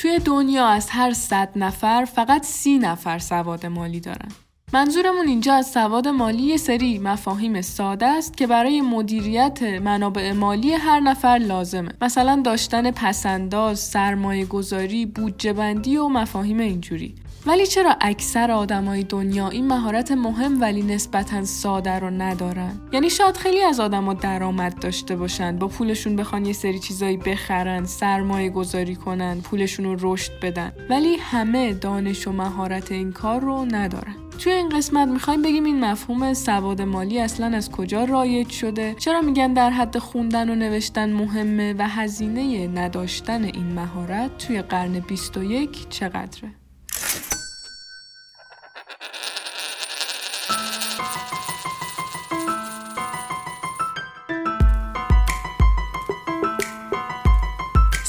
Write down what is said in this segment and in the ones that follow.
توی دنیا از هر صد نفر فقط سی نفر سواد مالی دارن. منظورمون اینجا از سواد مالی یه سری مفاهیم ساده است که برای مدیریت منابع مالی هر نفر لازمه. مثلا داشتن پسنداز، سرمایه گذاری، بودجه بندی و مفاهیم اینجوری. ولی چرا اکثر آدمای دنیا این مهارت مهم ولی نسبتا ساده رو ندارن؟ یعنی شاید خیلی از آدما درآمد داشته باشن با پولشون بخوان یه سری چیزایی بخرن سرمایه گذاری کنن پولشون رو رشد بدن. ولی همه دانش و مهارت این کار رو ندارن. توی این قسمت می‌خوایم بگیم این مفهوم سواد مالی اصلا از کجا رایج شده؟ چرا میگن در حد خوندن و نوشتن مهمه و هزینه نداشتن این مهارت توی قرن 21 چقدره؟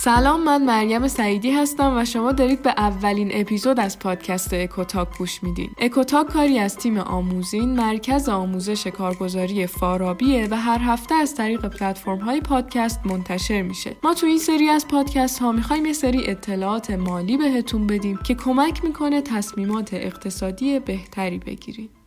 سلام من مریم سعیدی هستم و شما دارید به اولین اپیزود از پادکست اکوتاک گوش میدین. اکوتاک کاری از تیم آموزین مرکز آموزش کارگزاری فارابیه و هر هفته از طریق پلتفرم های پادکست منتشر میشه. ما تو این سری از پادکست ها می‌خوایم یه سری اطلاعات مالی بهتون بدیم که کمک می‌کنه تصمیمات اقتصادی بهتری بگیرید.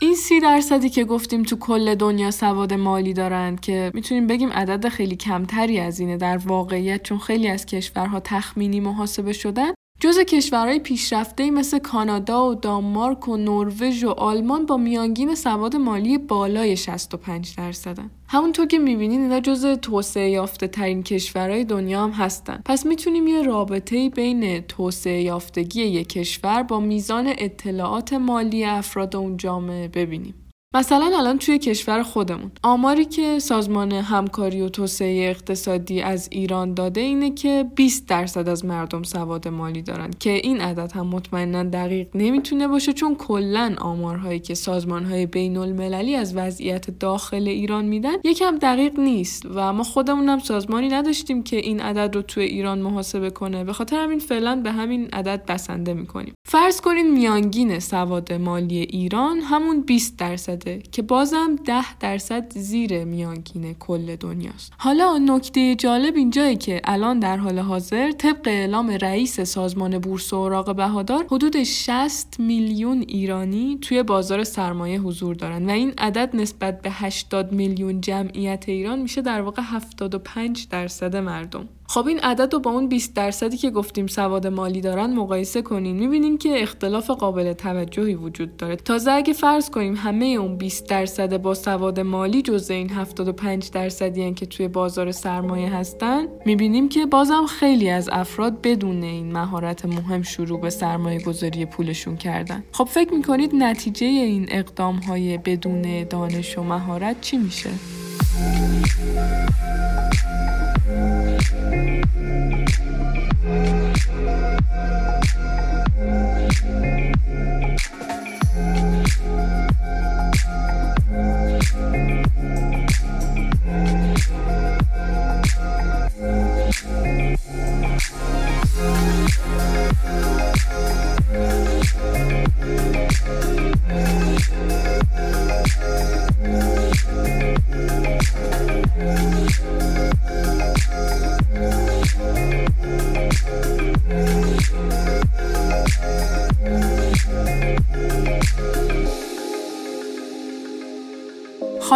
این سی درصدی که گفتیم تو کل دنیا سواد مالی دارند که می‌تونیم بگیم عدد خیلی کمتری از اینه در واقعیت چون خیلی از کشورها تخمینی محاسبه شدن. جز کشورهای پیشرفته مثل کانادا و دانمارک و نروژ و آلمان با میانگین سواد مالی بالای 65 درصدن. همونطور که می‌بینین اینا جز توسعه یافته ترین کشورهای دنیا هم هستن. پس می‌تونیم یه رابطه بین توسعه یافتگی یک کشور با میزان اطلاعات مالی افراد اون جامعه ببینیم. مثلا الان توی کشور خودمون. آماری که سازمان همکاری و توسعه اقتصادی از ایران داده اینه که 20 درصد از مردم سواد مالی دارن که این عدد هم مطمئنا دقیق نمی‌تونه باشه چون کلا آمارهایی که سازمانهای بین المللی از وضعیت داخل ایران میدن یکم دقیق نیست و ما خودمون هم سازمانی نداشتیم که این عدد رو توی ایران محاسبه کنه. به خاطر همین فعلا به همین عدد بسنده می‌کنیم. فرض کنین میانگین سواد مالی ایران همون 20 درصد که بازم 10 درصد زیر میانگین کل دنیاست. حالا نکته جالب اینجایی که الان در حال حاضر طبق اعلام رئیس سازمان بورس و اوراق بهادار حدود 60 میلیون ایرانی توی بازار سرمایه حضور دارن و این عدد نسبت به 80 میلیون جمعیت ایران میشه در واقع 75 درصد مردم. خب این عدد رو با اون 20 درصدی که گفتیم سواد مالی دارن مقایسه کنیم می‌بینیم که اختلاف قابل توجهی وجود داره. تازه اگه فرض کنیم همه اون 20 درصد با سواد مالی جزء این 75 درصدی که توی بازار سرمایه هستن می‌بینیم که بازم خیلی از افراد بدون این مهارت مهم شروع به سرمایه گذاری پولشون کردن. خب فکر می‌کنید نتیجه این اقدام های بدون دانش و مهارت چی میشه؟ thank you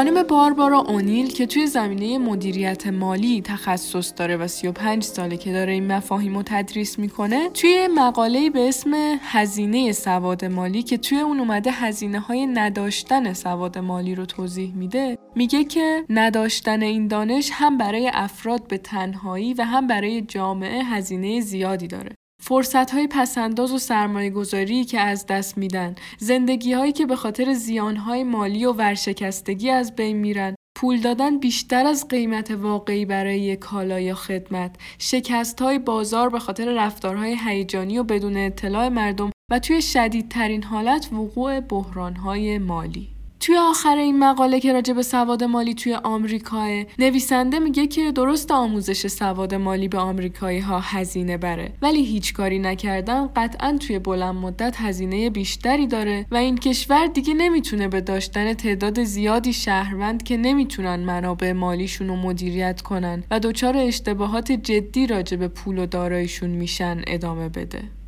خانم باربارا اونیل که توی زمینه مدیریت مالی تخصص داره و 35 ساله که داره این مفاهیم رو تدریس می‌کنه توی مقاله به اسم هزینه سواد مالی که توی اون اومده هزینه های نداشتن سواد مالی رو توضیح میده میگه که نداشتن این دانش هم برای افراد به تنهایی و هم برای جامعه هزینه زیادی داره. فرصت های پسنداز و سرمایه گذاری که از دست میدن، زندگی هایی که به خاطر زیان های مالی و ورشکستگی از بین میرن، پول دادن بیشتر از قیمت واقعی برای یک کالا یا خدمت، شکست های بازار به خاطر رفتارهای هیجانی و بدون اطلاع مردم و توی شدیدترین حالت وقوع بحران های مالی. توی آخر این مقاله که راجع به سواد مالی توی آمریکا نویسنده میگه که درست آموزش سواد مالی به آمریکایی ها هزینه بره. ولی هیچ کاری نکردن قطعا توی بلند مدت هزینه بیشتری داره و این کشور دیگه نمی‌تونه به داشتن تعداد زیادی شهروند که نمی‌تونن منابع مالیشون رو مدیریت کنن و دچار اشتباهات جدی راجع به پول و داراییشون میشن ادامه بده.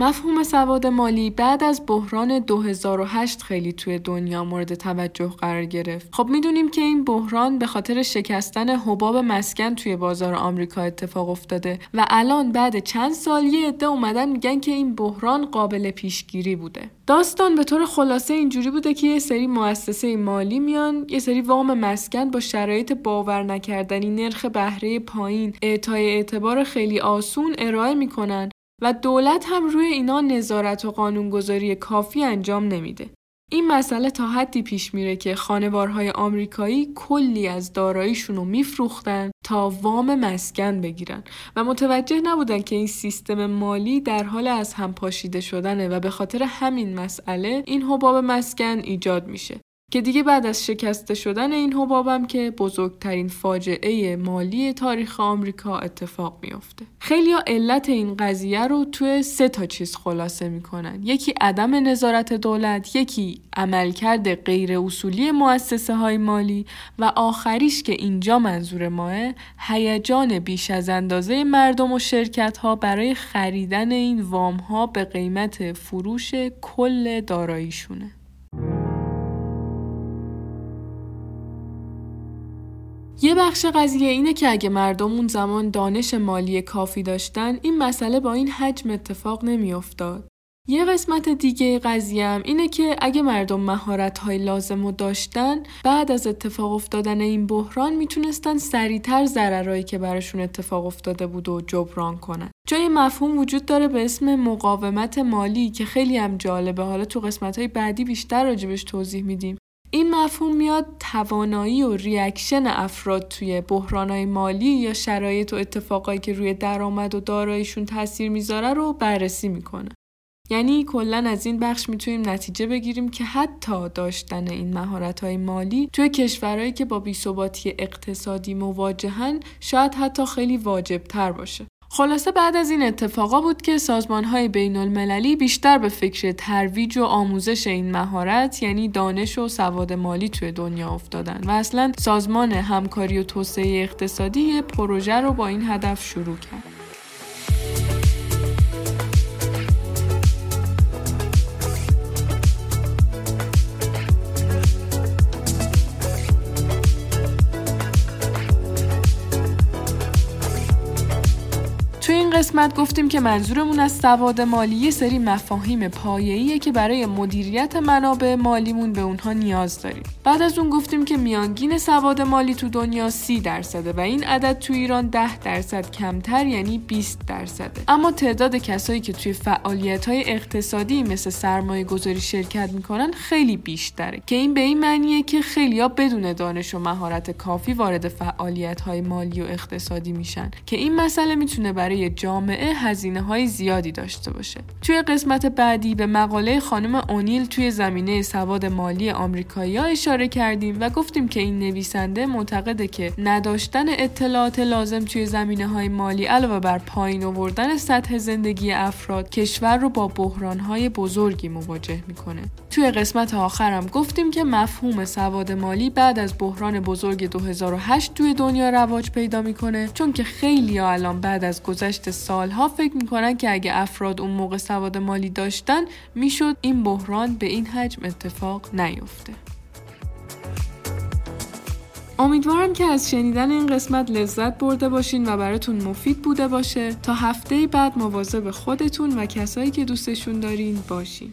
مفهوم سواد مالی بعد از بحران 2008 خیلی توی دنیا مورد توجه قرار گرفت. خب می‌دونیم که این بحران به خاطر شکستن حباب مسکن توی بازار آمریکا اتفاق افتاده و الان بعد چند سال یه عده اومدن میگن که این بحران قابل پیشگیری بوده. داستان به طور خلاصه اینجوری بوده که یه سری مؤسسه مالی میان یه سری وام مسکن با شرایط باور نکردنی نرخ بهره پایین اعطای اعتبار خیلی آسون ارائه می‌کنن و دولت هم روی اینا نظارت و قانونگذاری کافی انجام نمیده. این مسئله تا حدی پیش میره که خانوارهای آمریکایی کلی از داراییشون رو میفروختن تا وام مسکن بگیرن و متوجه نبودن که این سیستم مالی در حال از هم پاشیده شدنه و به خاطر همین مسئله این حباب مسکن ایجاد میشه. که دیگه بعد از شکسته شدن این حبابم که بزرگترین فاجعه مالی تاریخ آمریکا اتفاق میافته. خیلی ها علت این قضیه رو توی سه تا چیز خلاصه می‌کنن. یکی عدم نظارت دولت، یکی عملکرد غیر اصولی مؤسسه های مالی و آخریش که اینجا منظور ماه هیجان بیش از اندازه مردم و شرکت ها برای خریدن این وام ها به قیمت فروش کل داراییشونه. یه بخش قضیه اینه که اگه مردم اون زمان دانش مالی کافی داشتن این مسئله با این حجم اتفاق نمیافتاد. یه قسمت دیگه قضیه هم اینه که اگه مردم مهارت های لازم رو داشتن بعد از اتفاق افتادن این بحران می‌تونستن سریعتر ضررهایی که براشون اتفاق افتاده بود و جبران کنن. جای مفهوم وجود داره به اسم مقاومت مالی که خیلی هم جالبه حالا تو قسمت های بعدی بیشتر راجبش توضیح میدیم این مفهوم میاد توانایی و reaction افراد توی بحرانهای مالی یا شرایط و اتفاقایی که روی درآمد و داراییشون تاثیر می‌ذاره رو بررسی می‌کنه. یعنی کلا از این بخش می‌تونیم نتیجه بگیریم که حتی داشتن این مهارت های مالی توی کشورهایی که با بیثباتی اقتصادی مواجهن شاید حتی خیلی واجب تر باشه. خلاصه بعد از این اتفاقا بود که سازمان های بین المللی بیشتر به فکر ترویج و آموزش این مهارت یعنی دانش و سواد مالی توی دنیا افتادن و اصلا سازمان همکاری و توسعه اقتصادی پروژه رو با این هدف شروع کرد. قسمت گفتیم که منظورمون از سواد مالی یه سری مفاهیم پایه‌ایه که برای مدیریت منابع مالیمون به اونها نیاز داریم. بعد از اون گفتیم که میانگین سواد مالی تو دنیا 30 درصده و این عدد تو ایران 10 درصد کمتر یعنی 20 درصده. اما تعداد کسایی که توی فعالیت‌های اقتصادی مثل سرمایه گذاری شرکت می‌کنن خیلی بیشتره که این به این معنیه که خیلیا بدون دانش و مهارت کافی وارد فعالیت‌های مالی و اقتصادی میشن که این مسئله می‌تونه برای جامعه هزینه های زیادی داشته باشه. توی قسمت بعدی به مقاله خانم اونیل توی زمینه سواد مالی آمریکایی اشاره کردیم و گفتیم که این نویسنده معتقده که نداشتن اطلاعات لازم توی زمینه های مالی علاوه بر پایین آوردن سطح زندگی افراد کشور رو با بحران های بزرگی مواجه می‌کنه. توی قسمت آخرم گفتیم که مفهوم سواد مالی بعد از بحران بزرگ 2008 توی دنیا رواج پیدا می‌کنه چون که خیلی الان بعد از گذشت سالها فکر می‌کنن که اگه افراد اون موقع سواد مالی داشتن می‌شد این بحران به این حجم اتفاق نیفته. امیدوارم که از شنیدن این قسمت لذت برده باشین و براتون مفید بوده باشه. تا هفته بعد مواظب خودتون و کسایی که دوستشون دارین باشین.